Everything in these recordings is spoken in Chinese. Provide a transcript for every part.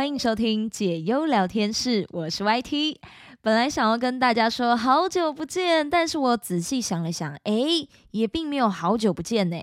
欢迎收听解忧聊天室，我是 YT。本来想要跟大家说好久不见，但是我仔细想了想，诶，也并没有好久不见呢，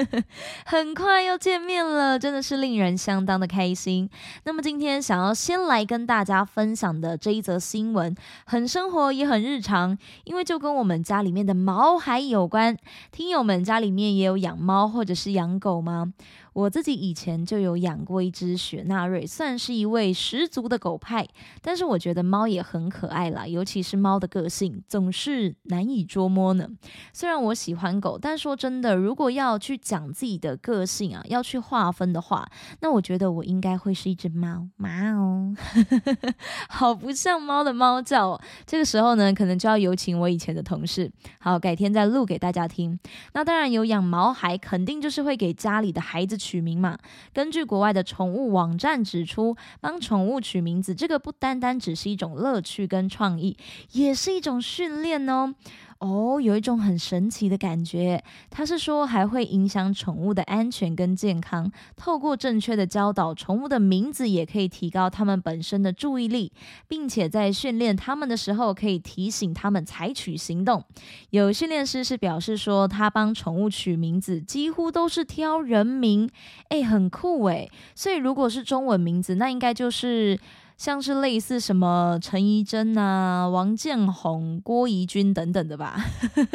很快又见面了，真的是令人相当的开心。那么今天想要先来跟大家分享的这一则新闻，很生活也很日常，因为就跟我们家里面的毛孩有关。听友们家里面也有养猫或者是养狗吗？我自己以前就有养过一只雪纳瑞，算是一位十足的狗派。但是我觉得猫也很可爱啦，尤其是猫的个性总是难以捉摸呢。虽然我喜欢狗，但说真的，如果要去讲自己的个性啊，要去划分的话，那我觉得我应该会是一只猫。猫，好不像猫的猫叫哦。这个时候呢，可能就要有请我以前的同事，好，改天再录给大家听。那当然有养毛孩，肯定就是会给家里的孩子。取名嘛，根据国外的宠物网站指出，帮宠物取名字，这个不单单只是一种乐趣跟创意，也是一种训练哦。哦，有一种很神奇的感觉。他是说还会影响宠物的安全跟健康。透过正确的教导，宠物的名字也可以提高它们本身的注意力，并且在训练它们的时候，可以提醒它们采取行动。有训练师是表示说，他帮宠物取名字几乎都是挑人名，诶，很酷诶。所以如果是中文名字，那应该就是。像是类似什么陈怡贞啊、王建宏、郭怡君等等的吧？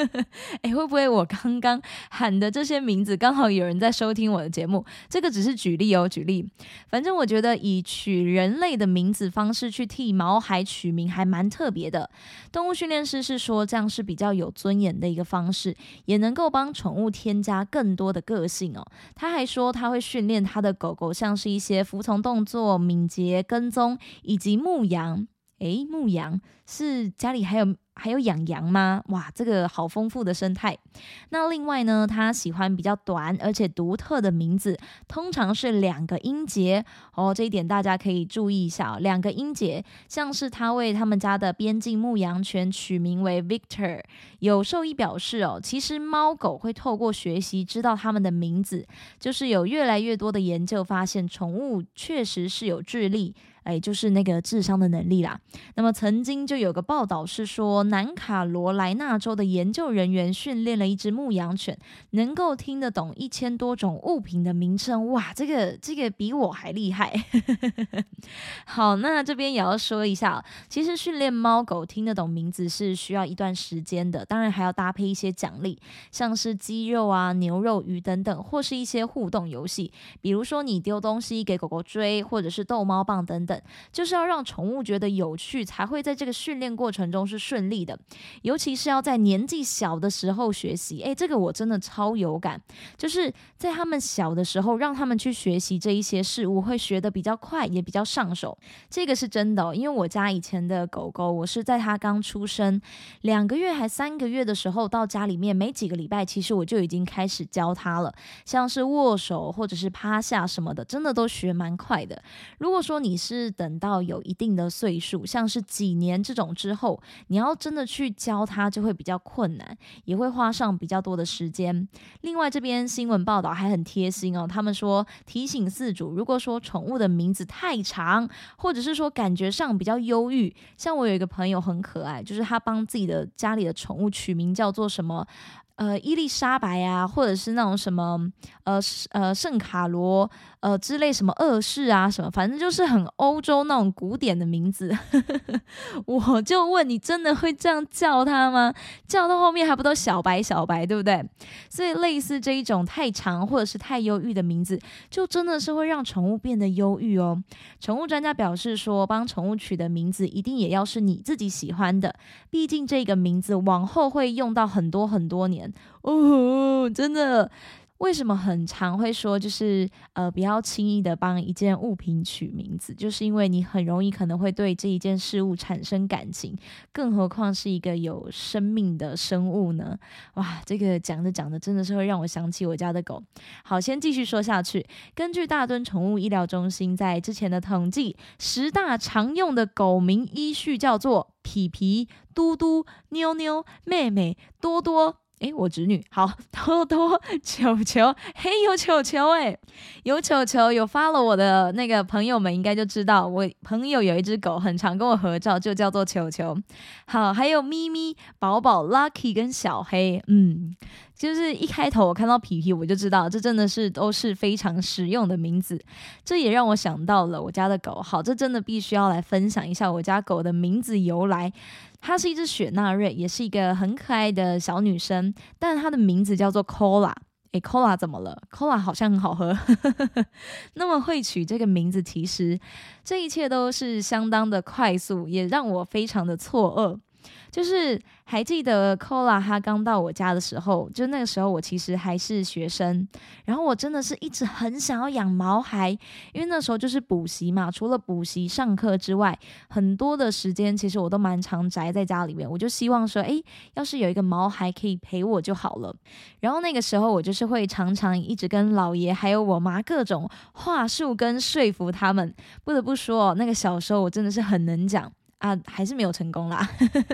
哎，会不会我刚刚喊的这些名字，刚好有人在收听我的节目？这个只是举例哦，举例。反正我觉得以取人类的名字方式去替毛孩取名，还蛮特别的。动物训练师是说，这样是比较有尊严的一个方式，也能够帮宠物添加更多的个性哦。他还说，他会训练他的狗狗，像是一些服从动作、敏捷、跟踪。以及牧羊，诶，牧羊是家里还有。还有养羊吗？哇，这个好丰富的生态。那另外呢，他喜欢比较短而且独特的名字，通常是两个音节哦。这一点大家可以注意一下，两个音节，像是他为他们家的边境牧羊犬取名为 Victor。有兽医表示哦，其实猫狗会透过学习知道它们的名字，就是有越来越多的研究发现，宠物确实是有智力，哎，就是那个智商的能力啦。那么曾经就有个报道是说。南卡罗来纳州的研究人员训练了一只牧羊犬，能够听得懂一千多种物品的名称。哇，这个这个比我还厉害。好，那这边也要说一下，其实训练猫狗听得懂名字是需要一段时间的，当然还要搭配一些奖励，像是鸡肉啊、牛肉、鱼等等，或是一些互动游戏，比如说你丢东西给狗狗追，或者是逗猫棒等等，就是要让宠物觉得有趣，才会在这个训练过程中是顺利。的，尤其是要在年纪小的时候学习，诶，这个我真的超有感，就是在他们小的时候，让他们去学习这一些事物，会学的比较快，也比较上手。这个是真的，因为我家以前的狗狗，我是在它刚出生两个月还三个月的时候，到家里面没几个礼拜，其实我就已经开始教它了，像是握手或者是趴下什么的，真的都学蛮快的。如果说你是等到有一定的岁数，像是几年这种之后，你要。真的去教他就会比较困难，也会花上比较多的时间。另外，这边新闻报道还很贴心哦，他们说提醒饲主，如果说宠物的名字太长，或者是说感觉上比较忧郁，像我有一个朋友很可爱，就是他帮自己的家里的宠物取名叫做什么？呃，伊丽莎白啊，或者是那种什么，呃，呃，圣卡罗，呃，之类什么二世啊，什么，反正就是很欧洲那种古典的名字。我就问你，真的会这样叫他吗？叫到后面还不都小白小白，对不对？所以类似这一种太长或者是太忧郁的名字，就真的是会让宠物变得忧郁哦。宠物专家表示说，帮宠物取的名字一定也要是你自己喜欢的，毕竟这个名字往后会用到很多很多年。哦，真的，为什么很常会说，就是呃，不要轻易的帮一件物品取名字，就是因为你很容易可能会对这一件事物产生感情，更何况是一个有生命的生物呢？哇，这个讲着讲着，真的是会让我想起我家的狗。好，先继续说下去。根据大墩宠物医疗中心在之前的统计，十大常用的狗名依序叫做皮皮、嘟嘟、妞妞、妹妹、多多。诶，我侄女好，多多球球，嘿，有球球诶，有球球，有发了我的那个朋友们应该就知道，我朋友有一只狗，很常跟我合照，就叫做球球。好，还有咪咪、宝宝、Lucky 跟小黑，嗯，就是一开头我看到皮皮，我就知道这真的是都是非常实用的名字。这也让我想到了我家的狗，好，这真的必须要来分享一下我家狗的名字由来。它是一只雪纳瑞，也是一个很可爱的小女生，但它的名字叫做 Cola。诶 c o l a 怎么了？Cola 好像很好喝。那么会取这个名字，其实这一切都是相当的快速，也让我非常的错愕。就是还记得 Cola 他刚到我家的时候，就那个时候我其实还是学生，然后我真的是一直很想要养毛孩，因为那时候就是补习嘛，除了补习上课之外，很多的时间其实我都蛮常宅在家里面，我就希望说，诶，要是有一个毛孩可以陪我就好了。然后那个时候我就是会常常一直跟老爷还有我妈各种话术跟说服他们。不得不说，那个小时候我真的是很能讲。啊，还是没有成功啦！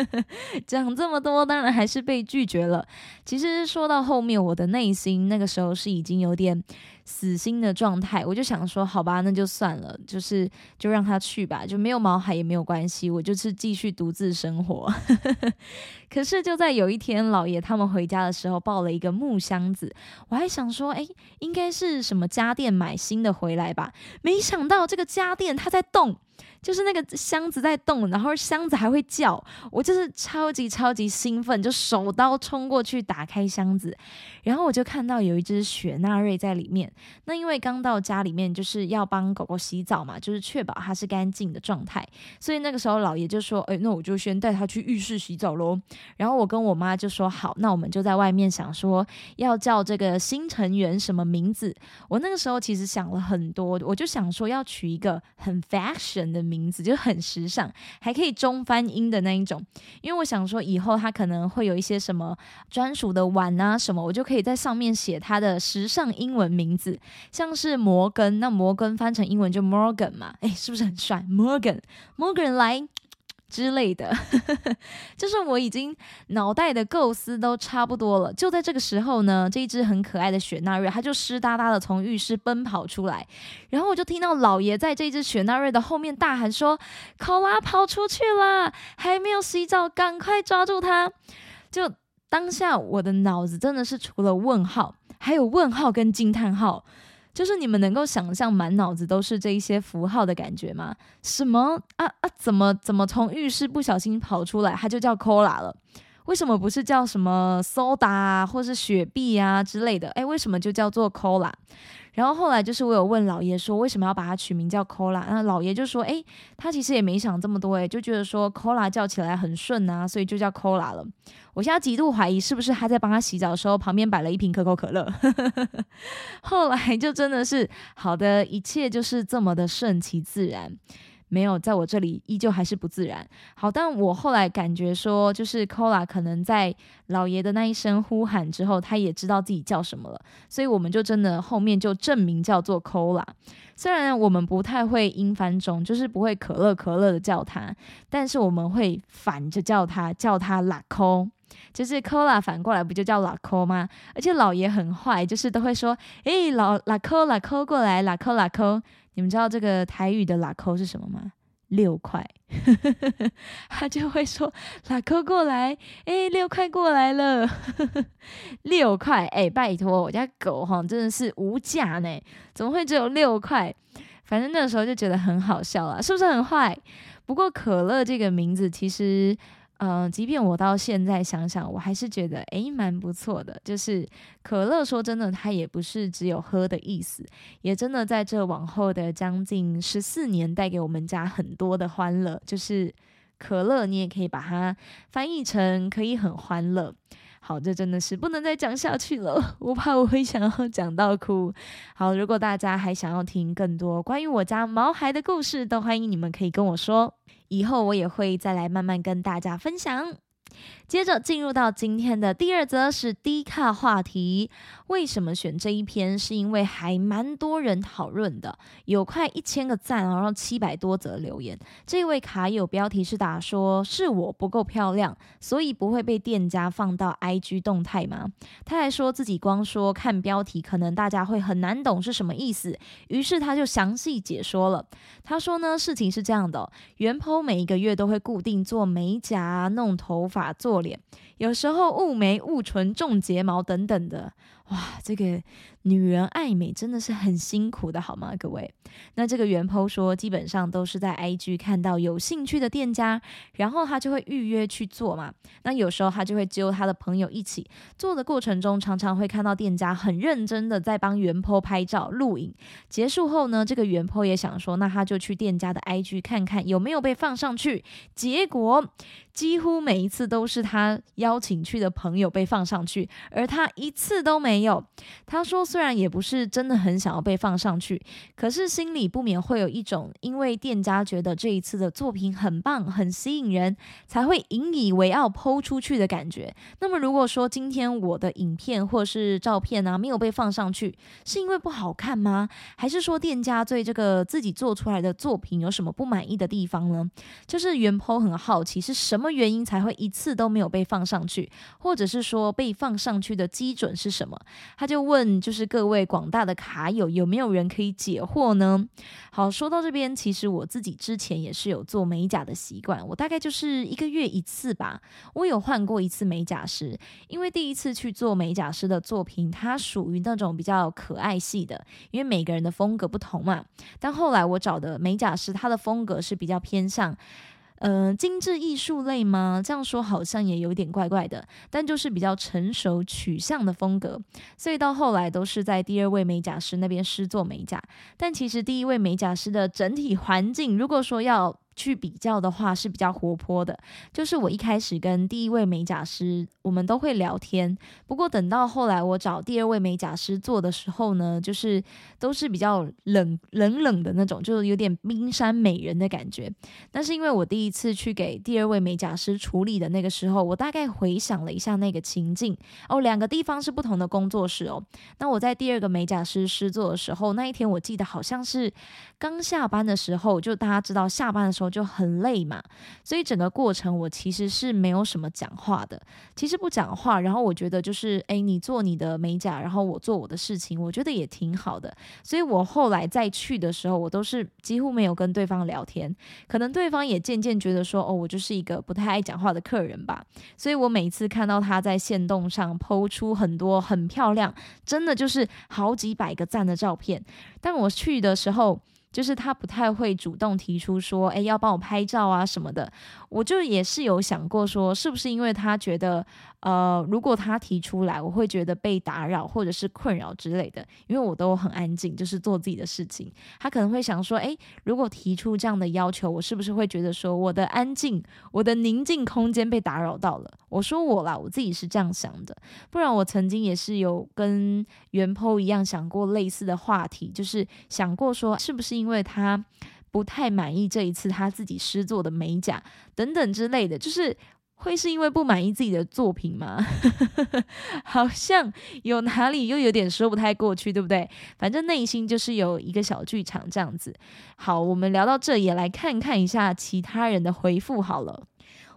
讲这么多，当然还是被拒绝了。其实说到后面，我的内心那个时候是已经有点死心的状态。我就想说，好吧，那就算了，就是就让他去吧，就没有毛孩也没有关系，我就是继续独自生活。可是就在有一天，老爷他们回家的时候，抱了一个木箱子，我还想说，哎，应该是什么家电买新的回来吧？没想到这个家电它在动。就是那个箱子在动，然后箱子还会叫，我就是超级超级兴奋，就手刀冲过去打开箱子，然后我就看到有一只雪纳瑞在里面。那因为刚到家里面，就是要帮狗狗洗澡嘛，就是确保它是干净的状态，所以那个时候老爷就说：“哎，那我就先带它去浴室洗澡喽。”然后我跟我妈就说：“好，那我们就在外面想说要叫这个新成员什么名字。”我那个时候其实想了很多，我就想说要取一个很 fashion。的名字就很时尚，还可以中翻英的那一种。因为我想说，以后他可能会有一些什么专属的碗啊什么，我就可以在上面写他的时尚英文名字，像是摩根，那摩根翻成英文就 Morgan 嘛，哎，是不是很帅？Morgan，Morgan 来。之类的，就是我已经脑袋的构思都差不多了。就在这个时候呢，这一只很可爱的雪纳瑞，它就湿哒哒的从浴室奔跑出来，然后我就听到老爷在这只雪纳瑞的后面大喊说：“考拉跑出去啦，还没有洗澡，赶快抓住它！”就当下我的脑子真的是除了问号，还有问号跟惊叹号。就是你们能够想象满脑子都是这一些符号的感觉吗？什么啊啊？怎么怎么从浴室不小心跑出来，它就叫 Cola 了？为什么不是叫什么 Soda 啊，或是雪碧啊之类的？哎，为什么就叫做 Cola？然后后来就是我有问老爷说为什么要把它取名叫 Cola，那老爷就说，诶，他其实也没想这么多，诶，就觉得说 Cola 叫起来很顺啊，所以就叫 Cola 了。我现在极度怀疑是不是他在帮他洗澡的时候旁边摆了一瓶可口可乐。后来就真的是好的，一切就是这么的顺其自然。没有，在我这里依旧还是不自然。好，但我后来感觉说，就是 Cola 可能在老爷的那一声呼喊之后，他也知道自己叫什么了，所以我们就真的后面就证明叫做 Cola。虽然我们不太会英翻中，就是不会可乐可乐的叫他，但是我们会反着叫他，叫他 La Co，就是 Cola 反过来不就叫 La Co 吗？而且老爷很坏，就是都会说，诶，老 La Co La Co 过来，La Co La Co。你们知道这个台语的拉扣是什么吗？六块，他就会说拉扣过来，哎，六块过来了，六块，哎，拜托，我家狗哈真的是无价呢，怎么会只有六块？反正那时候就觉得很好笑了，是不是很坏？不过可乐这个名字其实。嗯，即便我到现在想想，我还是觉得诶蛮不错的。就是可乐，说真的，它也不是只有喝的意思，也真的在这往后的将近十四年，带给我们家很多的欢乐。就是可乐，你也可以把它翻译成可以很欢乐。好，这真的是不能再讲下去了，我怕我会想要讲到哭。好，如果大家还想要听更多关于我家毛孩的故事，都欢迎你们可以跟我说。以后我也会再来慢慢跟大家分享。接着进入到今天的第二则，是低卡话题。为什么选这一篇？是因为还蛮多人讨论的，有快一千个赞，然后七百多则留言。这位卡友标题是打说：“是我不够漂亮，所以不会被店家放到 IG 动态吗？”他还说自己光说看标题，可能大家会很难懂是什么意思，于是他就详细解说了。他说呢，事情是这样的，原 po 每一个月都会固定做美甲、弄头发、做脸，有时候雾眉、雾唇、种睫毛等等的。哇，这个女人爱美真的是很辛苦的，好吗，各位？那这个原 po 说，基本上都是在 IG 看到有兴趣的店家，然后他就会预约去做嘛。那有时候他就会揪他的朋友一起做的过程中，常常会看到店家很认真的在帮原 po 拍照录影。结束后呢，这个原 po 也想说，那他就去店家的 IG 看看有没有被放上去。结果几乎每一次都是他邀请去的朋友被放上去，而他一次都没。有，他说虽然也不是真的很想要被放上去，可是心里不免会有一种，因为店家觉得这一次的作品很棒、很吸引人，才会引以为傲抛出去的感觉。那么如果说今天我的影片或是照片啊没有被放上去，是因为不好看吗？还是说店家对这个自己做出来的作品有什么不满意的地方呢？就是原 po 很好奇是什么原因才会一次都没有被放上去，或者是说被放上去的基准是什么？他就问，就是各位广大的卡友，有没有人可以解惑呢？好，说到这边，其实我自己之前也是有做美甲的习惯，我大概就是一个月一次吧。我有换过一次美甲师，因为第一次去做美甲师的作品，它属于那种比较可爱系的，因为每个人的风格不同嘛。但后来我找的美甲师，他的风格是比较偏向。呃，精致艺术类吗？这样说好像也有点怪怪的，但就是比较成熟取向的风格，所以到后来都是在第二位美甲师那边师做美甲。但其实第一位美甲师的整体环境，如果说要。去比较的话是比较活泼的，就是我一开始跟第一位美甲师，我们都会聊天。不过等到后来我找第二位美甲师做的时候呢，就是都是比较冷冷冷的那种，就是有点冰山美人的感觉。那是因为我第一次去给第二位美甲师处理的那个时候，我大概回想了一下那个情境哦，两个地方是不同的工作室哦。那我在第二个美甲师师做的时候，那一天我记得好像是刚下班的时候，就大家知道下班的时候。就很累嘛，所以整个过程我其实是没有什么讲话的。其实不讲话，然后我觉得就是，哎，你做你的美甲，然后我做我的事情，我觉得也挺好的。所以我后来再去的时候，我都是几乎没有跟对方聊天。可能对方也渐渐觉得说，哦，我就是一个不太爱讲话的客人吧。所以我每次看到他在线动上抛出很多很漂亮，真的就是好几百个赞的照片，但我去的时候。就是他不太会主动提出说，哎，要帮我拍照啊什么的。我就也是有想过说，是不是因为他觉得，呃，如果他提出来，我会觉得被打扰或者是困扰之类的。因为我都很安静，就是做自己的事情。他可能会想说，哎，如果提出这样的要求，我是不是会觉得说，我的安静、我的宁静空间被打扰到了？我说我啦，我自己是这样想的。不然我曾经也是有跟袁剖一样想过类似的话题，就是想过说，是不是？因为他不太满意这一次他自己施做的美甲等等之类的，就是会是因为不满意自己的作品吗？好像有哪里又有点说不太过去，对不对？反正内心就是有一个小剧场这样子。好，我们聊到这也来看看一下其他人的回复好了。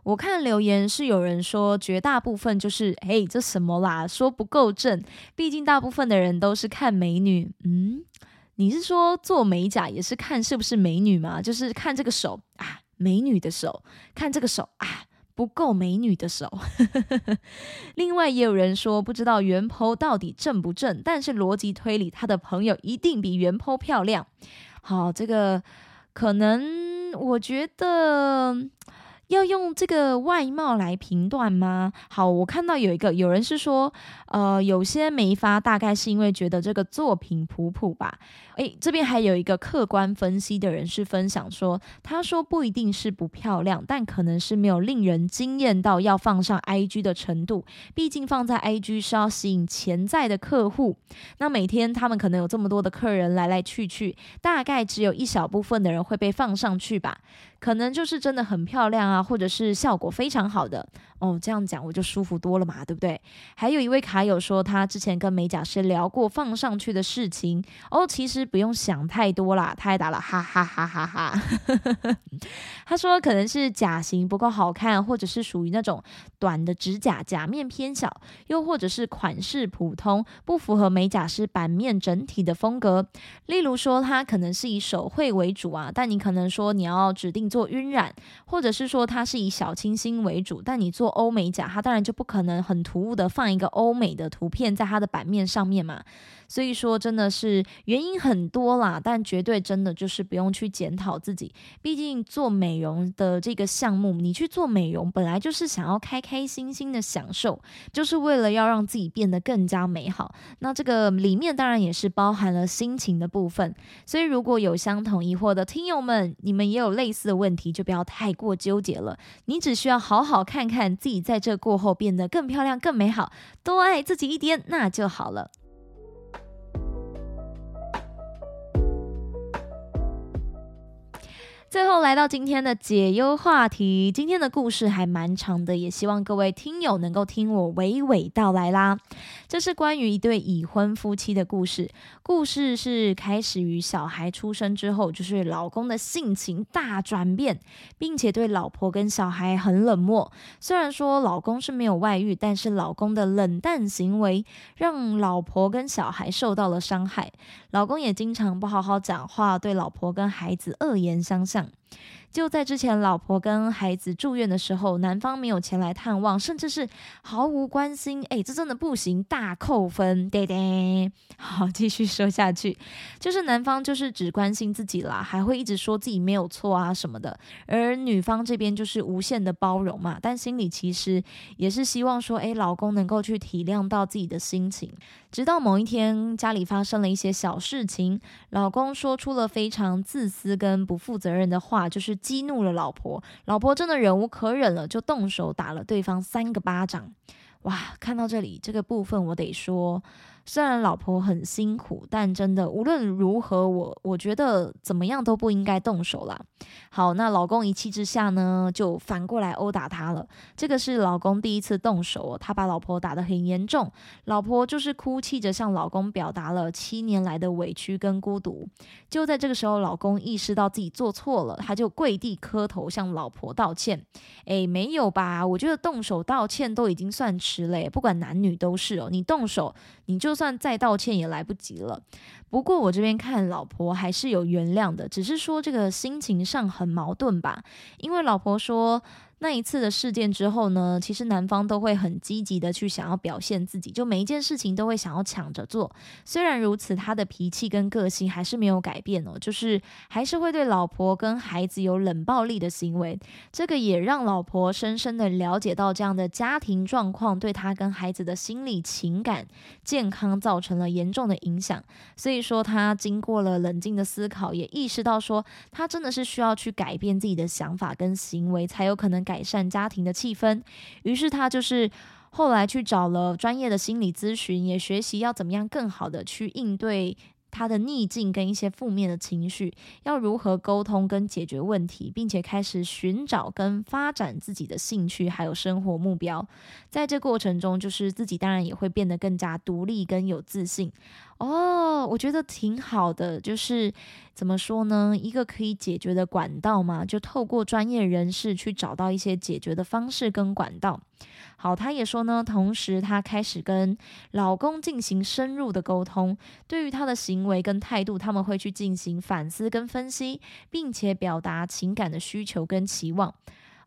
我看留言是有人说，绝大部分就是哎，这什么啦？说不够正，毕竟大部分的人都是看美女，嗯。你是说做美甲也是看是不是美女吗？就是看这个手啊，美女的手；看这个手啊，不够美女的手。另外也有人说，不知道原 po 到底正不正，但是逻辑推理，他的朋友一定比原 po 漂亮。好，这个可能我觉得。要用这个外貌来评断吗？好，我看到有一个有人是说，呃，有些没发，大概是因为觉得这个作品普普吧。诶，这边还有一个客观分析的人是分享说，他说不一定是不漂亮，但可能是没有令人惊艳到要放上 IG 的程度。毕竟放在 IG 是要吸引潜在的客户，那每天他们可能有这么多的客人来来去去，大概只有一小部分的人会被放上去吧。可能就是真的很漂亮啊。啊，或者是效果非常好的。哦，这样讲我就舒服多了嘛，对不对？还有一位卡友说，他之前跟美甲师聊过放上去的事情。哦，其实不用想太多啦，他还打了哈哈哈哈哈。他说可能是甲型不够好看，或者是属于那种短的指甲，甲面偏小，又或者是款式普通，不符合美甲师版面整体的风格。例如说，他可能是以手绘为主啊，但你可能说你要指定做晕染，或者是说它是以小清新为主，但你做欧美甲，它当然就不可能很突兀的放一个欧美的图片在它的版面上面嘛。所以说，真的是原因很多啦，但绝对真的就是不用去检讨自己。毕竟做美容的这个项目，你去做美容本来就是想要开开心心的享受，就是为了要让自己变得更加美好。那这个里面当然也是包含了心情的部分。所以如果有相同疑惑的听友们，你们也有类似的问题，就不要太过纠结了。你只需要好好看看自己在这过后变得更漂亮、更美好，多爱自己一点，那就好了。最后来到今天的解忧话题，今天的故事还蛮长的，也希望各位听友能够听我娓娓道来啦。这是关于一对已婚夫妻的故事，故事是开始于小孩出生之后，就是老公的性情大转变，并且对老婆跟小孩很冷漠。虽然说老公是没有外遇，但是老公的冷淡行为让老婆跟小孩受到了伤害，老公也经常不好好讲话，对老婆跟孩子恶言相向。嗯就在之前，老婆跟孩子住院的时候，男方没有前来探望，甚至是毫无关心。哎，这真的不行，大扣分。对对，好，继续说下去，就是男方就是只关心自己啦，还会一直说自己没有错啊什么的，而女方这边就是无限的包容嘛，但心里其实也是希望说，哎，老公能够去体谅到自己的心情。直到某一天，家里发生了一些小事情，老公说出了非常自私跟不负责任的话，就是。激怒了老婆，老婆真的忍无可忍了，就动手打了对方三个巴掌。哇，看到这里这个部分，我得说。虽然老婆很辛苦，但真的无论如何，我我觉得怎么样都不应该动手啦。好，那老公一气之下呢，就反过来殴打他了。这个是老公第一次动手，他把老婆打得很严重。老婆就是哭泣着向老公表达了七年来的委屈跟孤独。就在这个时候，老公意识到自己做错了，他就跪地磕头向老婆道歉。诶，没有吧？我觉得动手道歉都已经算之类，不管男女都是哦。你动手，你。就算再道歉也来不及了。不过我这边看老婆还是有原谅的，只是说这个心情上很矛盾吧。因为老婆说。那一次的事件之后呢，其实男方都会很积极的去想要表现自己，就每一件事情都会想要抢着做。虽然如此，他的脾气跟个性还是没有改变哦，就是还是会对老婆跟孩子有冷暴力的行为。这个也让老婆深深的了解到这样的家庭状况对他跟孩子的心理情感健康造成了严重的影响。所以说，他经过了冷静的思考，也意识到说，他真的是需要去改变自己的想法跟行为，才有可能。改善家庭的气氛，于是他就是后来去找了专业的心理咨询，也学习要怎么样更好的去应对他的逆境跟一些负面的情绪，要如何沟通跟解决问题，并且开始寻找跟发展自己的兴趣还有生活目标。在这过程中，就是自己当然也会变得更加独立跟有自信。哦，我觉得挺好的，就是怎么说呢？一个可以解决的管道嘛，就透过专业人士去找到一些解决的方式跟管道。好，他也说呢，同时他开始跟老公进行深入的沟通，对于他的行为跟态度，他们会去进行反思跟分析，并且表达情感的需求跟期望。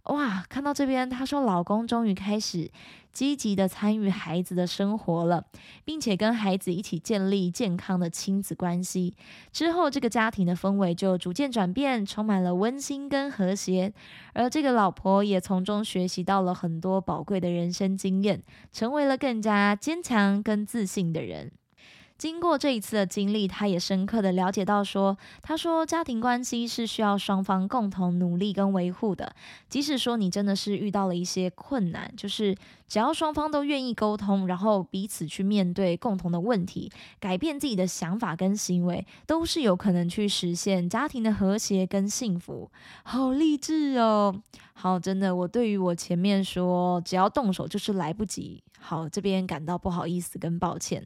哇，看到这边，她说老公终于开始积极的参与孩子的生活了，并且跟孩子一起建立健康的亲子关系。之后，这个家庭的氛围就逐渐转变，充满了温馨跟和谐。而这个老婆也从中学习到了很多宝贵的人生经验，成为了更加坚强跟自信的人。经过这一次的经历，他也深刻的了解到，说他说家庭关系是需要双方共同努力跟维护的。即使说你真的是遇到了一些困难，就是只要双方都愿意沟通，然后彼此去面对共同的问题，改变自己的想法跟行为，都是有可能去实现家庭的和谐跟幸福。好励志哦！好，真的，我对于我前面说只要动手就是来不及，好，这边感到不好意思跟抱歉。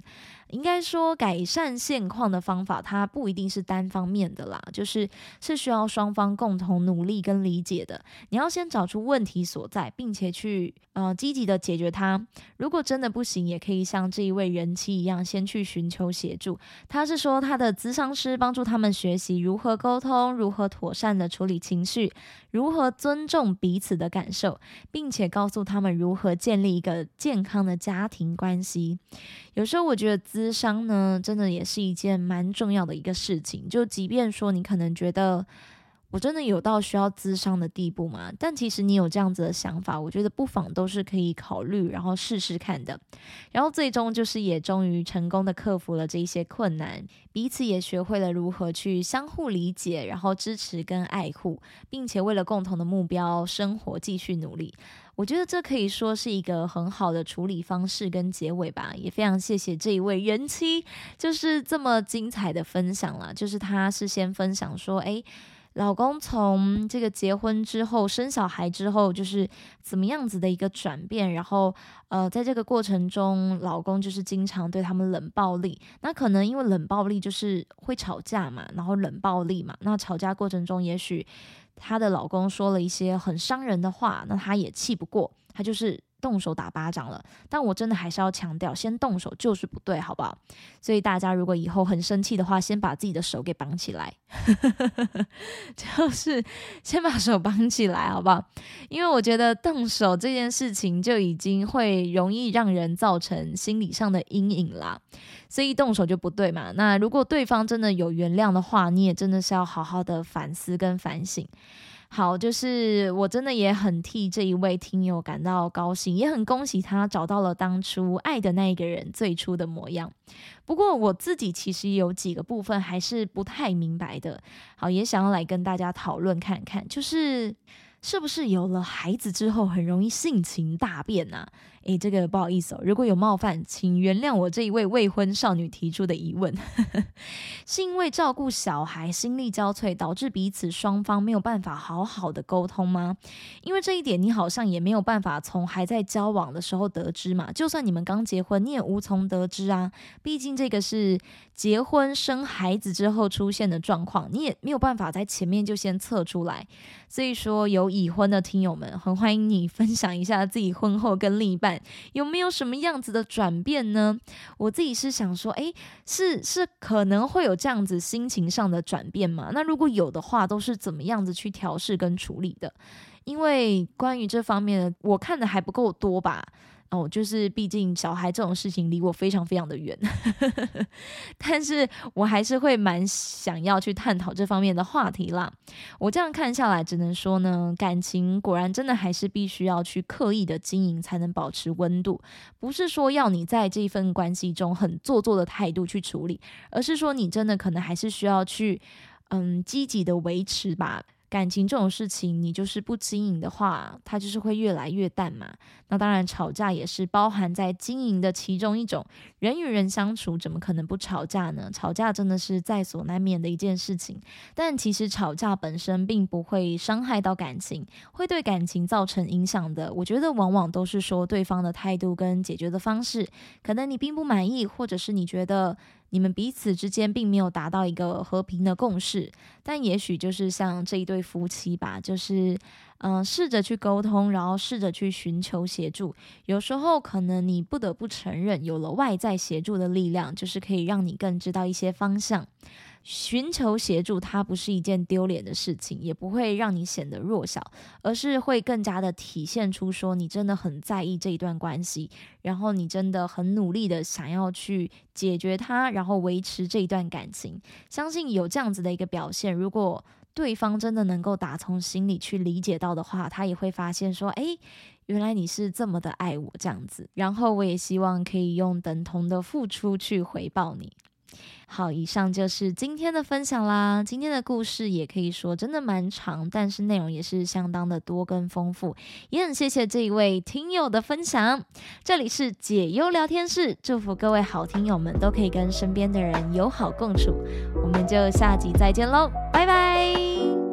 应该说，改善现况的方法，它不一定是单方面的啦，就是是需要双方共同努力跟理解的。你要先找出问题所在，并且去呃积极的解决它。如果真的不行，也可以像这一位人妻一样，先去寻求协助。他是说，他的咨商师帮助他们学习如何沟通，如何妥善的处理情绪，如何尊重彼此的感受，并且告诉他们如何建立一个健康的家庭关系。有时候我觉得咨商呢，真的也是一件蛮重要的一个事情。就即便说你可能觉得我真的有到需要咨商的地步嘛，但其实你有这样子的想法，我觉得不妨都是可以考虑，然后试试看的。然后最终就是也终于成功的克服了这一些困难，彼此也学会了如何去相互理解，然后支持跟爱护，并且为了共同的目标生活继续努力。我觉得这可以说是一个很好的处理方式跟结尾吧，也非常谢谢这一位人妻，就是这么精彩的分享了。就是她是先分享说，诶，老公从这个结婚之后生小孩之后，就是怎么样子的一个转变，然后呃，在这个过程中，老公就是经常对他们冷暴力。那可能因为冷暴力就是会吵架嘛，然后冷暴力嘛，那吵架过程中也许。她的老公说了一些很伤人的话，那她也气不过，她就是动手打巴掌了。但我真的还是要强调，先动手就是不对，好不好？所以大家如果以后很生气的话，先把自己的手给绑起来，就是先把手绑起来，好不好？因为我觉得动手这件事情就已经会容易让人造成心理上的阴影啦。所以动手就不对嘛。那如果对方真的有原谅的话，你也真的是要好好的反思跟反省。好，就是我真的也很替这一位听友感到高兴，也很恭喜他找到了当初爱的那一个人最初的模样。不过我自己其实有几个部分还是不太明白的，好，也想要来跟大家讨论看看，就是是不是有了孩子之后很容易性情大变呢？诶，这个不好意思哦，如果有冒犯，请原谅我这一位未婚少女提出的疑问，是因为照顾小孩心力交瘁，导致彼此双方没有办法好好的沟通吗？因为这一点你好像也没有办法从还在交往的时候得知嘛，就算你们刚结婚，你也无从得知啊，毕竟这个是结婚生孩子之后出现的状况，你也没有办法在前面就先测出来。所以说，有已婚的听友们，很欢迎你分享一下自己婚后跟另一半。有没有什么样子的转变呢？我自己是想说，哎，是是可能会有这样子心情上的转变吗？那如果有的话，都是怎么样子去调试跟处理的？因为关于这方面，我看的还不够多吧。哦，就是毕竟小孩这种事情离我非常非常的远，但是我还是会蛮想要去探讨这方面的话题啦。我这样看下来，只能说呢，感情果然真的还是必须要去刻意的经营，才能保持温度。不是说要你在这一份关系中很做作的态度去处理，而是说你真的可能还是需要去，嗯，积极的维持吧。感情这种事情，你就是不经营的话，它就是会越来越淡嘛。那当然，吵架也是包含在经营的其中一种。人与人相处，怎么可能不吵架呢？吵架真的是在所难免的一件事情。但其实吵架本身并不会伤害到感情，会对感情造成影响的。我觉得往往都是说对方的态度跟解决的方式，可能你并不满意，或者是你觉得。你们彼此之间并没有达到一个和平的共识，但也许就是像这一对夫妻吧，就是嗯，试着去沟通，然后试着去寻求协助。有时候可能你不得不承认，有了外在协助的力量，就是可以让你更知道一些方向。寻求协助，它不是一件丢脸的事情，也不会让你显得弱小，而是会更加的体现出说你真的很在意这一段关系，然后你真的很努力的想要去解决它，然后维持这一段感情。相信有这样子的一个表现，如果对方真的能够打从心里去理解到的话，他也会发现说，诶，原来你是这么的爱我这样子。然后我也希望可以用等同的付出去回报你。好，以上就是今天的分享啦。今天的故事也可以说真的蛮长，但是内容也是相当的多跟丰富。也很谢谢这一位听友的分享。这里是解忧聊天室，祝福各位好听友们都可以跟身边的人友好共处。我们就下集再见喽，拜拜。